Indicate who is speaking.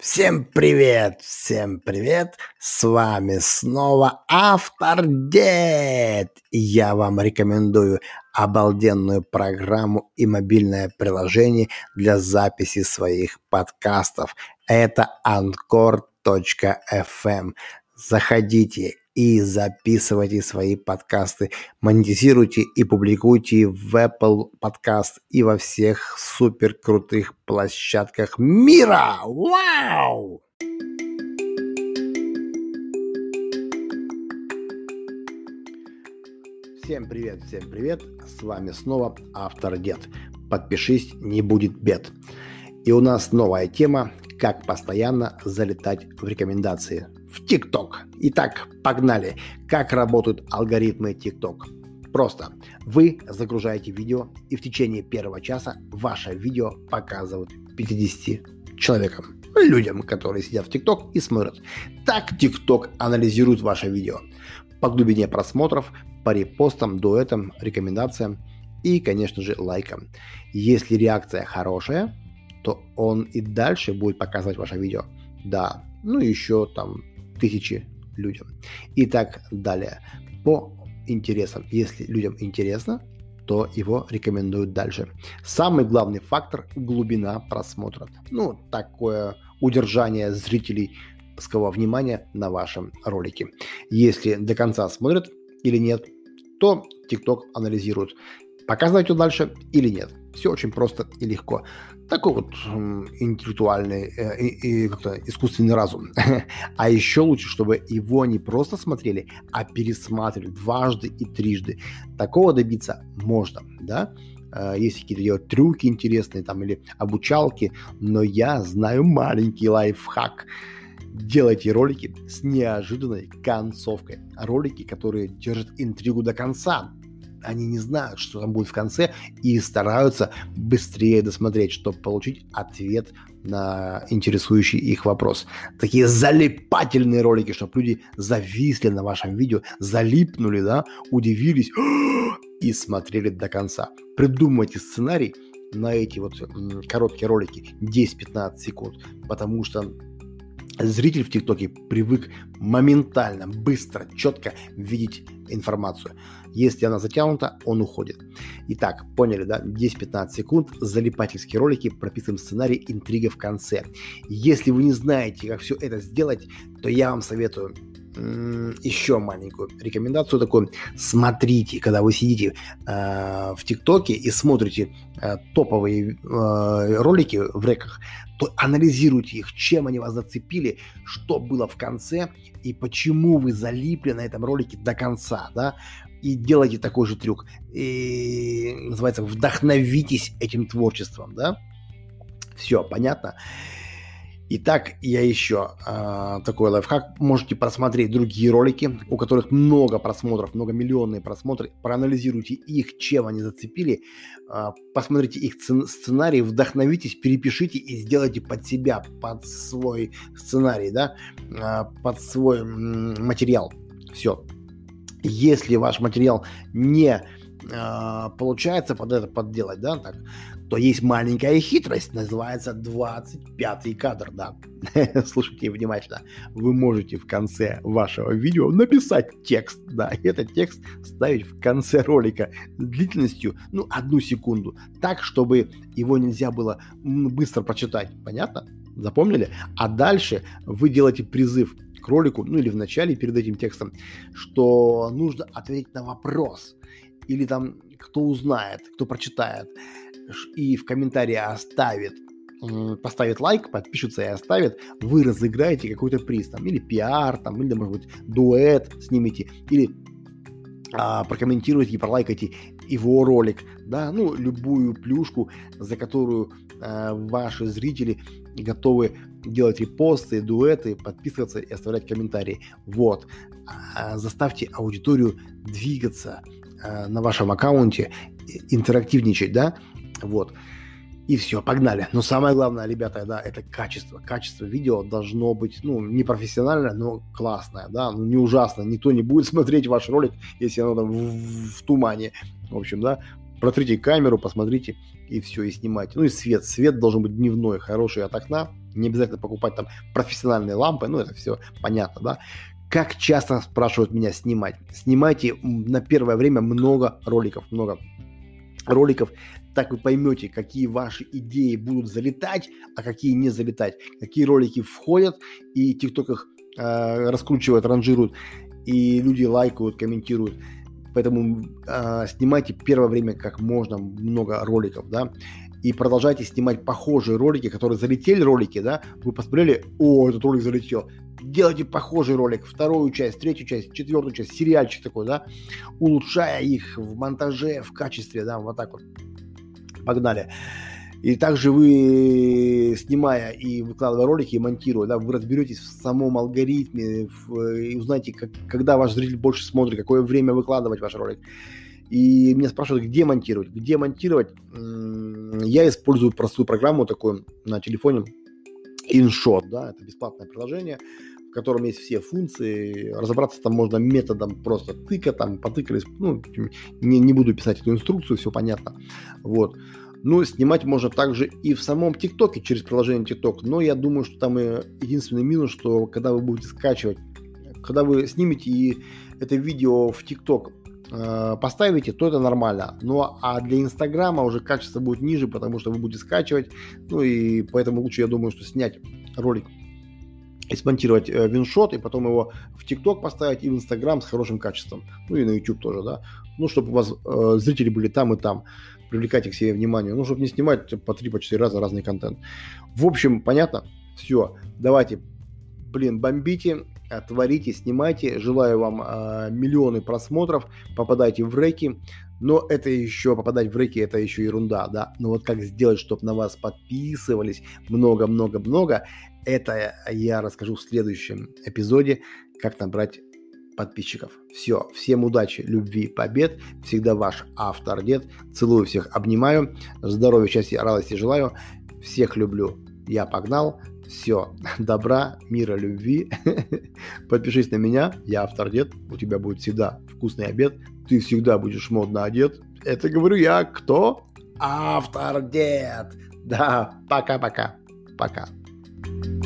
Speaker 1: Всем привет, всем привет, с вами снова Автор Дед. Я вам рекомендую обалденную программу и мобильное приложение для записи своих подкастов. Это Anchor.fm. Заходите и записывайте свои подкасты, монетизируйте и публикуйте в Apple Podcast и во всех супер крутых площадках мира. Вау! Всем привет, всем привет, с вами снова Автор Дед. Подпишись, не будет бед. И у нас новая тема, как постоянно залетать в рекомендации в ТикТок. Итак, погнали. Как работают алгоритмы ТикТок? Просто. Вы загружаете видео, и в течение первого часа ваше видео показывают 50 человекам, людям, которые сидят в ТикТок и смотрят. Так ТикТок анализирует ваше видео по глубине просмотров, по репостам, дуэтам, рекомендациям и, конечно же, лайкам. Если реакция хорошая, то он и дальше будет показывать ваше видео. Да, ну еще там тысячи людям. И так далее. По интересам. Если людям интересно, то его рекомендуют дальше. Самый главный фактор – глубина просмотра. Ну, такое удержание зрителей внимания на вашем ролике. Если до конца смотрят или нет, то TikTok анализирует, показывать дальше или нет. Все очень просто и легко. Такой вот интеллектуальный э, и, и как-то искусственный разум. а еще лучше, чтобы его не просто смотрели, а пересматривали дважды и трижды. Такого добиться можно, да? Э, есть какие-то делать трюки интересные там или обучалки, но я знаю маленький лайфхак. Делайте ролики с неожиданной концовкой. Ролики, которые держат интригу до конца они не знают, что там будет в конце, и стараются быстрее досмотреть, чтобы получить ответ на интересующий их вопрос. Такие залипательные ролики, чтобы люди зависли на вашем видео, залипнули, да, удивились и смотрели до конца. Придумайте сценарий на эти вот короткие ролики 10-15 секунд, потому что Зритель в ТикТоке привык моментально, быстро, четко видеть информацию. Если она затянута, он уходит. Итак, поняли, да? 10-15 секунд, залипательские ролики, прописываем сценарий, интрига в конце. Если вы не знаете, как все это сделать, то я вам советую еще маленькую рекомендацию такую. Смотрите, когда вы сидите э, в ТикТоке и смотрите э, топовые э, ролики в реках, то анализируйте их, чем они вас зацепили, что было в конце и почему вы залипли на этом ролике до конца, да, и делайте такой же трюк. И, называется, вдохновитесь этим творчеством, да. Все, понятно? Итак, я еще э, такой лайфхак. Можете просмотреть другие ролики, у которых много просмотров, многомиллионные просмотры. Проанализируйте их, чем они зацепили. Э, посмотрите их сценарий, вдохновитесь, перепишите и сделайте под себя, под свой сценарий, да, э, под свой материал. Все. Если ваш материал не э, получается под это подделать, да, так, то есть маленькая хитрость, называется 25 кадр, да. Слушайте внимательно. Вы можете в конце вашего видео написать текст, да, и этот текст ставить в конце ролика длительностью, ну, одну секунду, так, чтобы его нельзя было быстро прочитать, понятно? Запомнили? А дальше вы делаете призыв к ролику, ну или в начале перед этим текстом, что нужно ответить на вопрос. Или там кто узнает, кто прочитает и в комментарии оставит поставит лайк, подпишется и оставит, вы разыграете какой-то приз, там, или пиар, там, или, может быть, дуэт снимете, или а, прокомментируйте и пролайкайте его ролик, да, ну, любую плюшку, за которую а, ваши зрители готовы делать репосты, дуэты, подписываться и оставлять комментарии. Вот. А, заставьте аудиторию двигаться а, на вашем аккаунте, интерактивничать, да, вот. И все, погнали. Но самое главное, ребята, да, это качество. Качество видео должно быть, ну, не профессиональное, но классное, да, ну, не ужасно. Никто не будет смотреть ваш ролик, если оно там в, в тумане. В общем, да, протрите камеру, посмотрите, и все, и снимайте. Ну и свет. Свет должен быть дневной, хороший от окна. Не обязательно покупать там профессиональные лампы, ну это все понятно, да. Как часто спрашивают меня снимать? Снимайте на первое время много роликов, много роликов, так вы поймете, какие ваши идеи будут залетать, а какие не залетать, какие ролики входят, и TikTok их э, раскручивает, ранжирует, и люди лайкают, комментируют. Поэтому э, снимайте первое время как можно много роликов, да, и продолжайте снимать похожие ролики, которые залетели ролики, да, вы посмотрели, о, этот ролик залетел, делайте похожий ролик, вторую часть, третью часть, четвертую часть, сериальчик такой, да, улучшая их в монтаже, в качестве, да, вот так вот. Погнали. И также вы, снимая и выкладывая ролики и монтируя, да, вы разберетесь в самом алгоритме в, и узнаете, как, когда ваш зритель больше смотрит, какое время выкладывать ваш ролик. И меня спрашивают, где монтировать. Где монтировать? Я использую простую программу такую на телефоне, InShot, да, это бесплатное приложение, в котором есть все функции. Разобраться там можно методом просто тыка, там потыкались, ну, не, не буду писать эту инструкцию, все понятно. Вот. Ну, снимать можно также и в самом ТикТоке через приложение ТикТок, но я думаю, что там единственный минус, что когда вы будете скачивать, когда вы снимете и это видео в ТикТок э, поставите, то это нормально. Ну а для Инстаграма уже качество будет ниже, потому что вы будете скачивать. Ну и поэтому лучше, я думаю, что снять ролик и смонтировать э, виншот, и потом его в ТикТок поставить, и в Инстаграм с хорошим качеством. Ну и на YouTube тоже, да. Ну, чтобы у вас э, зрители были там и там привлекать их к себе внимание, ну, чтобы не снимать по 3-4 раза разный контент. В общем, понятно? Все, давайте, блин, бомбите, творите, снимайте. Желаю вам э, миллионы просмотров, попадайте в реки. Но это еще, попадать в реки, это еще ерунда, да. Но вот как сделать, чтобы на вас подписывались много-много-много, это я расскажу в следующем эпизоде, как набрать подписчиков. Все, всем удачи, любви, побед. Всегда ваш автор дед. Целую всех, обнимаю. Здоровья, счастья, радости желаю. Всех люблю. Я погнал. Все, добра, мира, любви. Подпишись на меня, я автор дед. У тебя будет всегда вкусный обед. Ты всегда будешь модно одет. Это говорю я, кто? Автор дед. Да, пока-пока. Пока. -пока. пока.